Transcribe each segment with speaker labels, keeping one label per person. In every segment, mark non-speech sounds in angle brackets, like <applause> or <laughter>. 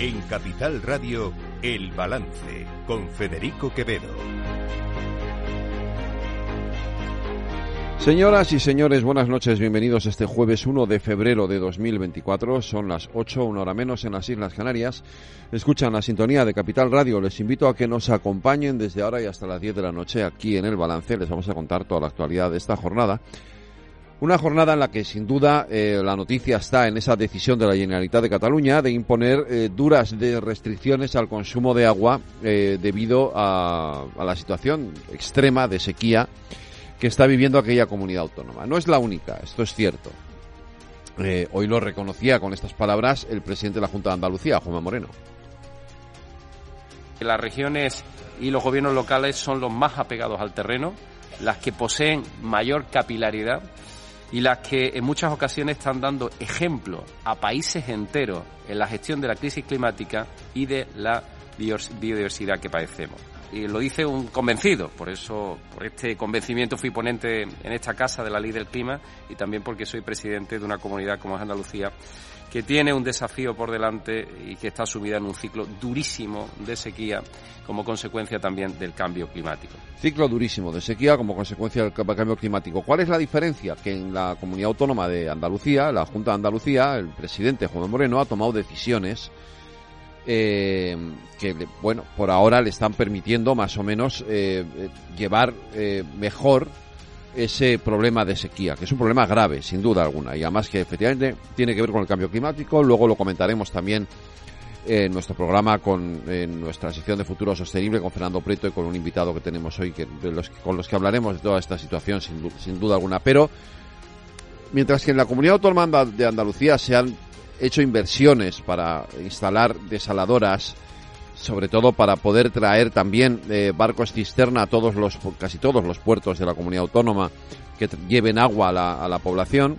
Speaker 1: En Capital Radio, El Balance, con Federico Quevedo.
Speaker 2: Señoras y señores, buenas noches, bienvenidos este jueves 1 de febrero de 2024. Son las 8, una hora menos en las Islas Canarias. Escuchan la sintonía de Capital Radio. Les invito a que nos acompañen desde ahora y hasta las 10 de la noche aquí en El Balance. Les vamos a contar toda la actualidad de esta jornada. Una jornada en la que sin duda eh, la noticia está en esa decisión de la Generalitat de Cataluña de imponer eh, duras de restricciones al consumo de agua eh, debido a, la situación extrema de sequía que está viviendo aquella comunidad autónoma. No es la única, esto es cierto. hoy lo reconocía con estas palabras el presidente de la Junta de Andalucía, Juan Moreno.
Speaker 3: Las regiones y los gobiernos locales son los más apegados al terreno, las que poseen mayor capilaridad y las que en muchas ocasiones están dando ejemplo a países enteros en la gestión de la crisis climática y de la biodiversidad que padecemos. Y lo dice un convencido, por eso, por este convencimiento fui ponente en esta casa de la ley del clima y también porque soy presidente de una comunidad como es Andalucía que tiene un desafío por delante y que está sumida en un ciclo durísimo de sequía como consecuencia también del cambio climático.
Speaker 2: Ciclo durísimo de sequía como consecuencia del cambio climático. ¿Cuál es la diferencia? Que en la comunidad autónoma de Andalucía, la Junta de Andalucía, el presidente Juan Moreno ha tomado decisiones eh, que, bueno, por ahora le están permitiendo más o menos eh, llevar eh, mejor ese problema de sequía, que es un problema grave, sin duda alguna, y además que efectivamente tiene que ver con el cambio climático. Luego lo comentaremos también en nuestro programa con en nuestra sección de futuro sostenible con Fernando Preto y con un invitado que tenemos hoy que, con los que hablaremos de toda esta situación sin, sin duda alguna. Pero mientras que en la comunidad autónoma de Andalucía se han hecho inversiones para instalar desaladoras, sobre todo para poder traer también eh, barcos cisterna a todos los, casi todos los puertos de la comunidad autónoma que lleven agua a la, a la población.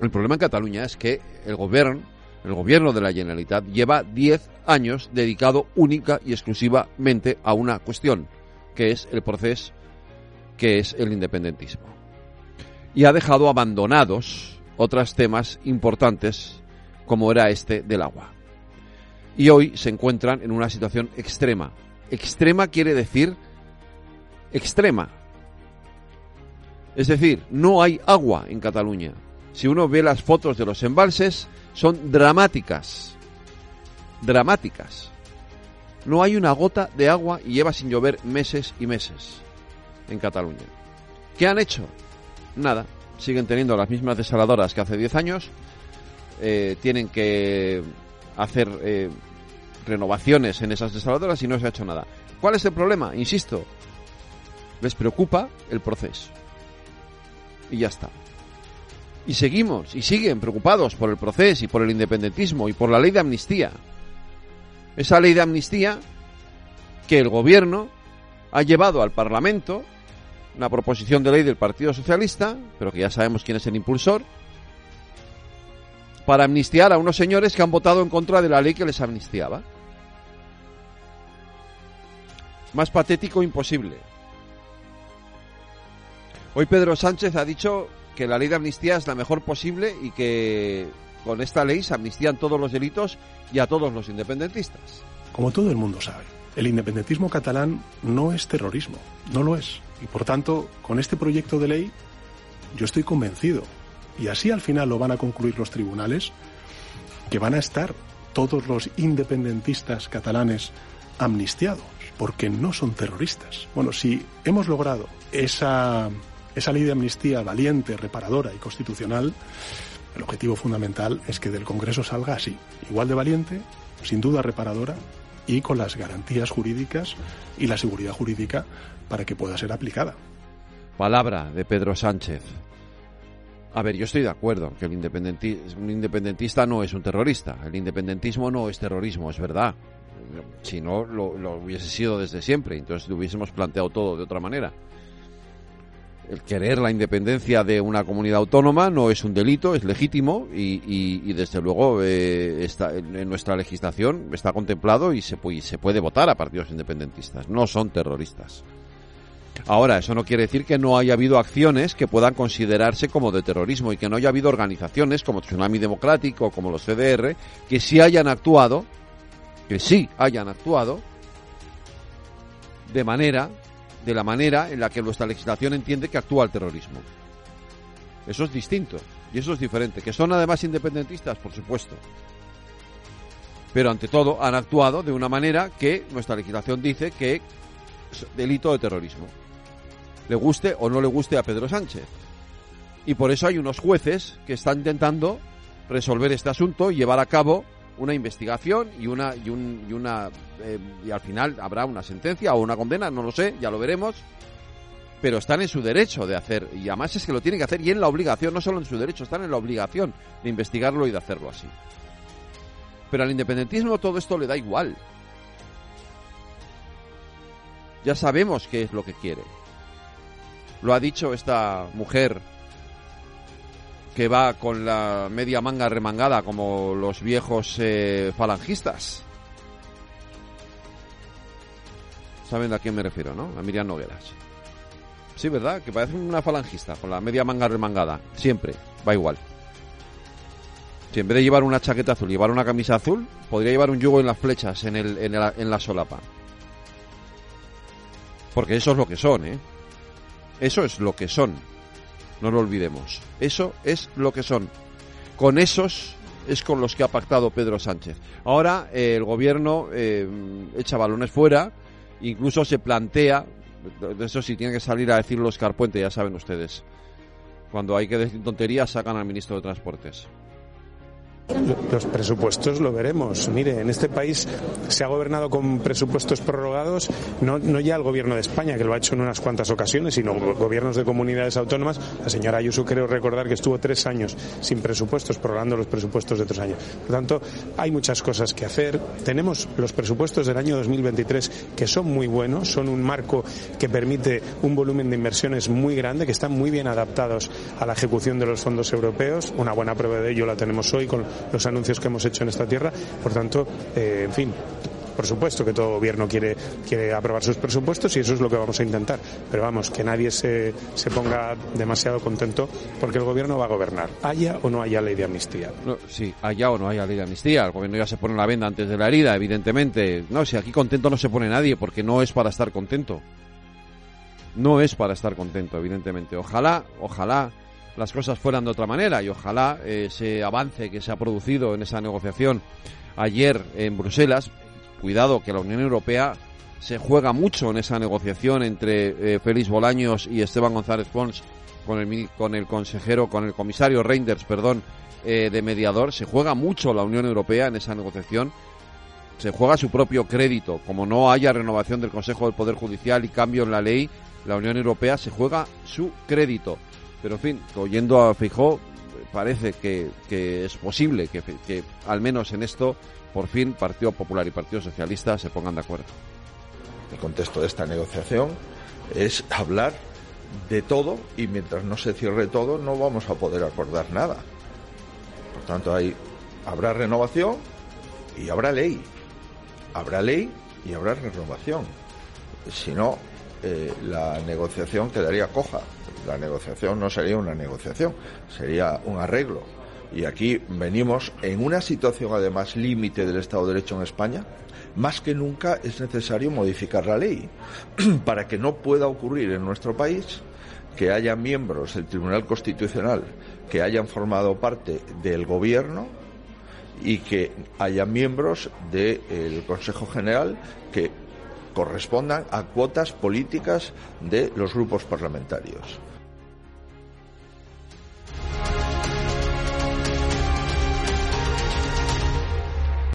Speaker 2: El problema en Cataluña es que el gobierno, el gobierno de la Generalitat, lleva 10 años dedicado única y exclusivamente a una cuestión, que es el proceso, que es el independentismo. Y ha dejado abandonados otros temas importantes, como era este del agua y hoy se encuentran en una situación extrema. Extrema quiere decir extrema. Es decir, no hay agua en Cataluña. Si uno ve las fotos de los embalses, son dramáticas. Dramáticas. No hay una gota de agua y lleva sin llover meses y meses en Cataluña. ¿Qué han hecho? Nada. Siguen teniendo las mismas desaladoras que hace 10 años. Eh, tienen que hacer eh, renovaciones en esas desaladoras y no se ha hecho nada. ¿Cuál es el problema? Insisto, les preocupa el proceso. Y ya está. Y seguimos, y siguen preocupados por el proceso y por el independentismo y por la ley de amnistía. Esa ley de amnistía que el gobierno ha llevado al Parlamento, una proposición de ley del Partido Socialista, pero que ya sabemos quién es el impulsor, para amnistiar a unos señores que han votado en contra de la ley que les amnistiaba. Más patético imposible. Hoy Pedro Sánchez ha dicho que la ley de amnistía es la mejor posible y que con esta ley se amnistían todos los delitos y a todos los independentistas.
Speaker 4: Como todo el mundo sabe, el independentismo catalán no es terrorismo, no lo es. Y por tanto, con este proyecto de ley, yo estoy convencido y así al final lo van a concluir los tribunales, que van a estar todos los independentistas catalanes amnistiados, porque no son terroristas. Bueno, si hemos logrado esa, esa ley de amnistía valiente, reparadora y constitucional, el objetivo fundamental es que del Congreso salga así, igual de valiente, sin duda reparadora y con las garantías jurídicas y la seguridad jurídica para que pueda ser aplicada.
Speaker 2: Palabra de Pedro Sánchez. A ver, yo estoy de acuerdo que el un independentista no es un terrorista. El independentismo no es terrorismo, es verdad. Si no, lo, hubiese sido desde siempre. Entonces lo hubiésemos planteado todo de otra manera. El querer la independencia de una comunidad autónoma no es un delito, es legítimo y, desde luego eh, está, en nuestra legislación está contemplado y se, y se puede votar a partidos independentistas. No son terroristas. Ahora, eso no quiere decir que no haya habido acciones que puedan considerarse como de terrorismo y que no haya habido organizaciones como Tsunami Democrático o como los CDR que sí hayan actuado que sí hayan actuado de manera, de la manera en la que nuestra legislación entiende que actúa el terrorismo. Eso es distinto y eso es diferente. Que son además independentistas, por supuesto. Pero ante todo han actuado de una manera que nuestra legislación dice que es delito de terrorismo. Le guste o no le guste a Pedro Sánchez. Y por eso hay unos jueces que están intentando resolver este asunto y llevar a cabo una investigación y una y, un, y una eh, y al final habrá una sentencia o una condena, no lo sé, ya lo veremos. Pero están en su derecho de hacer y además es que lo tienen que hacer y en la obligación, no solo en su derecho, están en la obligación de investigarlo y de hacerlo así. Pero al independentismo todo esto le da igual. Ya sabemos qué es lo que quiere. Lo ha dicho esta mujer que va con la media manga remangada como los viejos eh, falangistas. Saben a quién me refiero, ¿no? A Miriam Nogueras. Sí, ¿verdad? Que parece una falangista con la media manga remangada. Siempre. Va igual. Si en vez de llevar una chaqueta azul, llevar una camisa azul, podría llevar un yugo en las flechas, en, el, en, en la solapa. Porque eso es lo que son, ¿eh? Eso es lo que son. No lo olvidemos. Eso es lo que son. Con esos es con los que ha pactado Pedro Sánchez. Ahora eh, el gobierno eh, echa balones fuera, incluso se plantea, eso sí tiene que salir a decirlo Escarpuente, ya saben ustedes. Cuando hay que decir tonterías sacan al ministro de Transportes.
Speaker 4: Los presupuestos lo veremos. Mire, en este país se ha gobernado con presupuestos prorrogados, no, no ya el gobierno de España, que lo ha hecho en unas cuantas ocasiones, sino gobiernos de comunidades autónomas. La señora Ayuso creo recordar que estuvo tres años sin presupuestos, prorrogando los presupuestos de tres años. Por tanto, hay muchas cosas que hacer. Tenemos los presupuestos del año 2023 que son muy buenos, son un marco que permite un volumen de inversiones muy grande, que están muy bien adaptados a la ejecución de los fondos europeos. Una buena prueba de ello la tenemos hoy con los anuncios que hemos hecho en esta tierra. Por tanto, eh, en fin, por supuesto que todo gobierno quiere, quiere aprobar sus presupuestos y eso es lo que vamos a intentar. Pero vamos, que nadie se, ponga demasiado contento porque el gobierno va a gobernar, haya o no haya ley de amnistía.
Speaker 2: Sí, haya o no haya ley de amnistía. El gobierno ya se pone la venda antes de la herida, evidentemente. No, si aquí contento no se pone nadie porque no es para estar contento. No es para estar contento, evidentemente. Ojalá, ojalá las cosas fueran de otra manera y ojalá eh, ese avance que se ha producido en esa negociación ayer en Bruselas, cuidado que la Unión Europea se juega mucho en esa negociación entre eh, Félix Bolaños y Esteban González Pons con el, con el consejero, con el comisario Reinders, perdón, eh, de mediador, se juega mucho la Unión Europea en esa negociación, se juega su propio crédito, como no haya renovación del Consejo del Poder Judicial y cambio en la ley, la Unión Europea se juega su crédito. Pero en fin, oyendo a Fijó, parece que, que es posible que, que, al menos en esto, por fin, Partido Popular y Partido Socialista se pongan de acuerdo.
Speaker 5: El contexto de esta negociación es hablar de todo y mientras no se cierre todo no vamos a poder acordar nada. Por tanto, hay, habrá renovación y habrá ley. Habrá ley y habrá renovación. Si no, eh, la negociación quedaría coja. La negociación no sería una negociación, sería un arreglo. Y aquí venimos en una situación además límite del Estado de Derecho en España. Más que nunca es necesario modificar la ley <clears throat> para que no pueda ocurrir en nuestro país que haya miembros del Tribunal Constitucional que hayan formado parte del Gobierno y que haya miembros del Consejo General que correspondan a cuotas políticas de los grupos parlamentarios.